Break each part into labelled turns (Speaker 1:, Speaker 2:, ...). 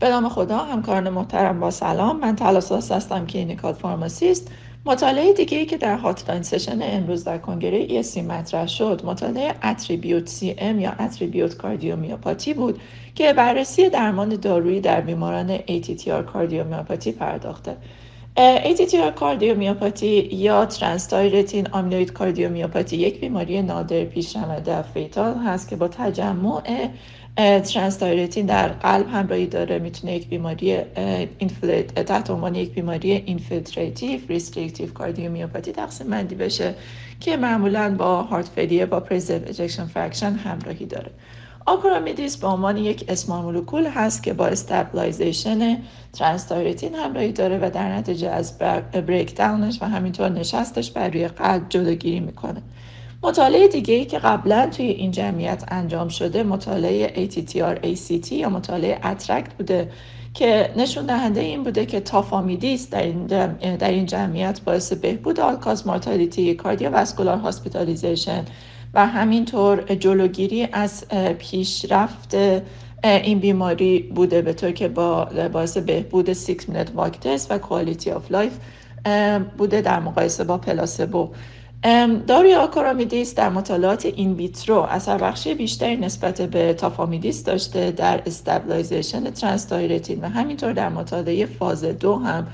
Speaker 1: به نام خدا همکاران محترم با سلام. من تلاساس هستم clinical pharmacist. مطالعه دیگه ای که در hotline session امروز در کنگره ESC مطرح شد مطالعه ATTRibute-CM یا ATTRibute cardiomyopathy بود که بررسی درمان دارویی در بیماران ATTR cardiomyopathy پرداخته. ATTR cardiomyopathy یا transthyretin amyloid cardiomyopathy یک بیماری نادر پیشرونده و fatal هست که با تجمع transthyretin در قلب همراهی داره. می‌تونه یک بیماری تحت عنوان یک بیماری infiltrative restrictive cardiomyopathy تقسیم بندی بشه که معمولا با heart failure با preserved ejection fraction همراهی داره. acoramidis به عنوان یک small molecule هست که با stabilization transthyretin همراهی داره و در نتیجه از breakdown ش و همینطور نشستش بر روی قلب جلوگیری می‌کنه. مطالعه دیگه ای که قبلا توی این جمعیت انجام شده مطالعه ATTR-ACT یا مطالعه ATTR-ACT بوده که نشون دهنده این بوده که tafamidis در این, در این جمعیت باعث بهبود all-cause mortality cardiovascular hospitalization و همینطور جلوگیری از پیشرفت این بیماری بوده به طور که با باعث بهبود 6 minute walk و quality of life بوده در مقایسه با placebo. داروی acoramidis در مطالعات in vitro اثر بخشی بیشتری نسبت به tafamidis داشته در stabilization transthyretin و همینطور در مطالعه فاز دو هم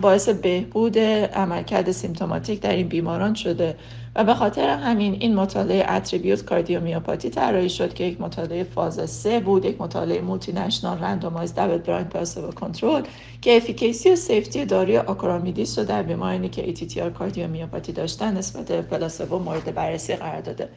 Speaker 1: باعث بهبود عملکرد symptomatic در این بیماران شده. و به خاطر همین این مطالعه ATTRibute cardiomyopathy طراحی شد که یک مطالعه فاز سه بود یک مطالعه multinational randomized double blind placebo control که efficacy و safety داروی acoramidis رو در بیمارانی که ATTR cardiomyopathy داشتن نسبت به placebo مورد بررسی قرار داده.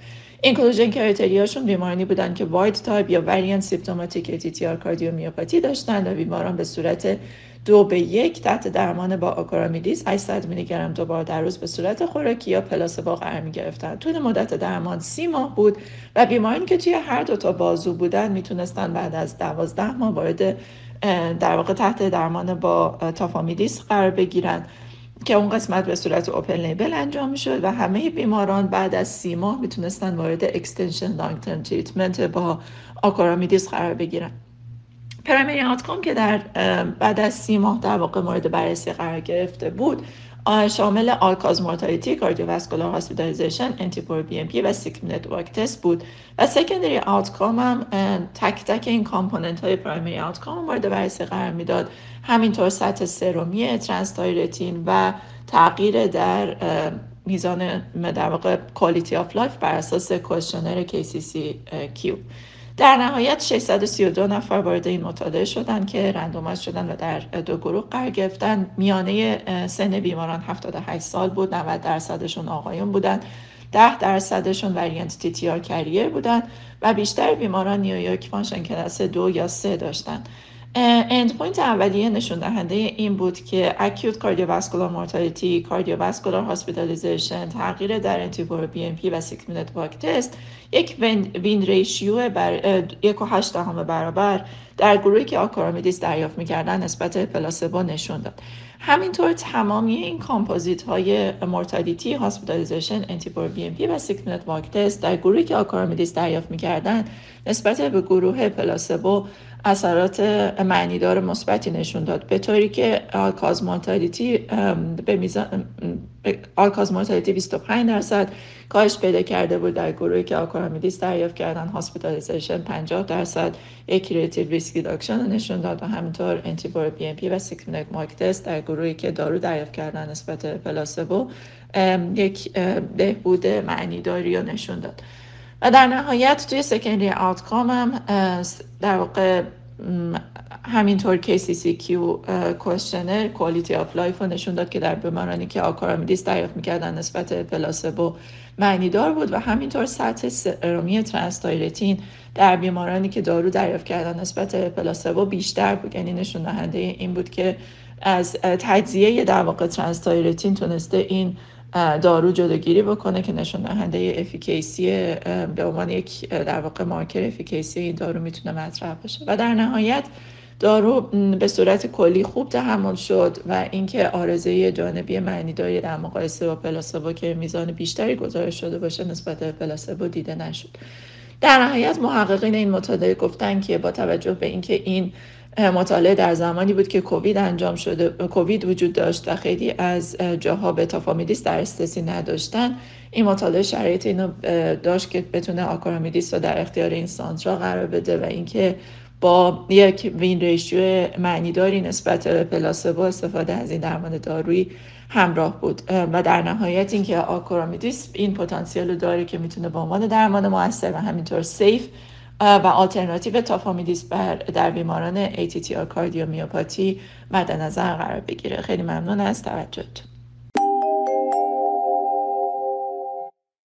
Speaker 1: inclusion criteria شون بیمارانی بودن که wild type یا variant symptomatic ATTR cardiomyopathy داشتن و بیماران به صورت دو به یک تحت درمان با acoramidis 800 میلی گرم دو بار در روز به صورت خوراکی یا placebo قرار می گرفتن. طول مدت درمان سی ماه بود و بیمارانی که توی هر دو تا بازو بودن می‌تونستن بعد از دوازده ماه وارد در واقع تحت درمان با تافامیدیس قرار بگیرن که اون قسمت به صورت open label انجام می‌شد و همه بیماران بعد از سی ماه می‌تونستن وارد extension long term treatment با آکارامیدیس قرار بگیرن. primary outcome که در بعد از سی ماه در واقع مورد بررسی قرار گرفته بود شامل all-cause mortality cardiovascular hospitalization NT-proBNP و six-minute walk test بود. و secondary outcome هم تک تک این component های primary outcome مورد بررسی قرار می‌داد. همینطور سطح سرومی transthyretin و تغییر در میزان در واقع quality of life بر اساس questionnaire Q در نهایت 632 نفر وارد این مطالعه شدن که randomize شدن و در دو گروه قرار گرفتن. میانه سن بیماران 78 سال بود 90 درصدشون آقایون بودن 10 درصدشون variant TTR carrier بودن و بیشتر بیماران New York function class دو یا سه داشتن. endpoint اولیه نشون دهنده این بود که all-cause cardiovascular mortality cardiovascular hospitalization تغییر در NT-proBNP و six-minute walk test یک win ratio بر یک و هشت دهم برابر در گروهی که آکارامیدیس دریافت می‌کردن نسبت پلاسبو نشون داد. همینطور تمامی این کامپوزیت های mortality hospitalization NT-proBNP و six-minute walk test در گروهی که آکارامیدیس دریافت می‌کردن نسبت به گروه پلاسبو اثرات معنیدار مثبتی نشون داد. به طوری که all-cause mortality به میزان all-cause mortality 25 درصد. کاهش پیدا کرده بود در گروهی که آکورامیدیس دریافت کردن hospitalization 50 درصد. relative risk reduction نشون داد و همینطور NT-proBNP و six-minute walk test در گروهی که دارو دریافت کردن نسبت پلاسبو یک بهبود معنیداری رو نشون داد. و در نهایت توی secondary outcome هم در واقع همینطور KCCQ questionnaire quality of life رو نشون داد که در بیمارانی که آکارامیدیس دریافت می‌کردن نسبت پلاسبو معنی دار بود و همینطور سطح سرومی transthyretin در بیمارانی که دارو دریافت کردن نسبت پلاسبو بیشتر بود. یعنی نشون دهنده این بود که از تجزیه در واقع transthyretin تونسته این دارو جلوگیری بکنه که نشون دهنده efficacy به عنوان یک در واقع marker efficacy این دارو می‌تونه مطرح باشه. و در نهایت دارو به صورت کلی خوب تحمل شد و اینکه عارضه جانبی معنیداری در مقایسه با پلاسبو که میزان بیشتری گزارش شده باشه نسبت به پلاسبو دیده نشد. در نهایت محققین این مطالعه گفتن که با توجه به اینکه این مطالعه در زمانی بود که کووید انجام شده کووید وجود داشت و خیلی از جاها به تافامیدیس در استسی نداشتن. این مطالعه شرایط اینو داشت که بتونه آکارامیدیس رو در اختیار این سانترا قرار بده و اینکه با یک وین ریشیو معنیداری نسبت به پلاسبو استفاده از این درمان دارویی همراه بود. و در نهایت اینکه آکورامیدیس این پتانسیل داره که می‌تونه به عنوان درمان موثر و همینطور سیف و آلترناتیو تافامیدیس بر در بیماران ATTR کاردیومیوپاتی مد نظر قرار بگیره. خیلی ممنون از توجهتون.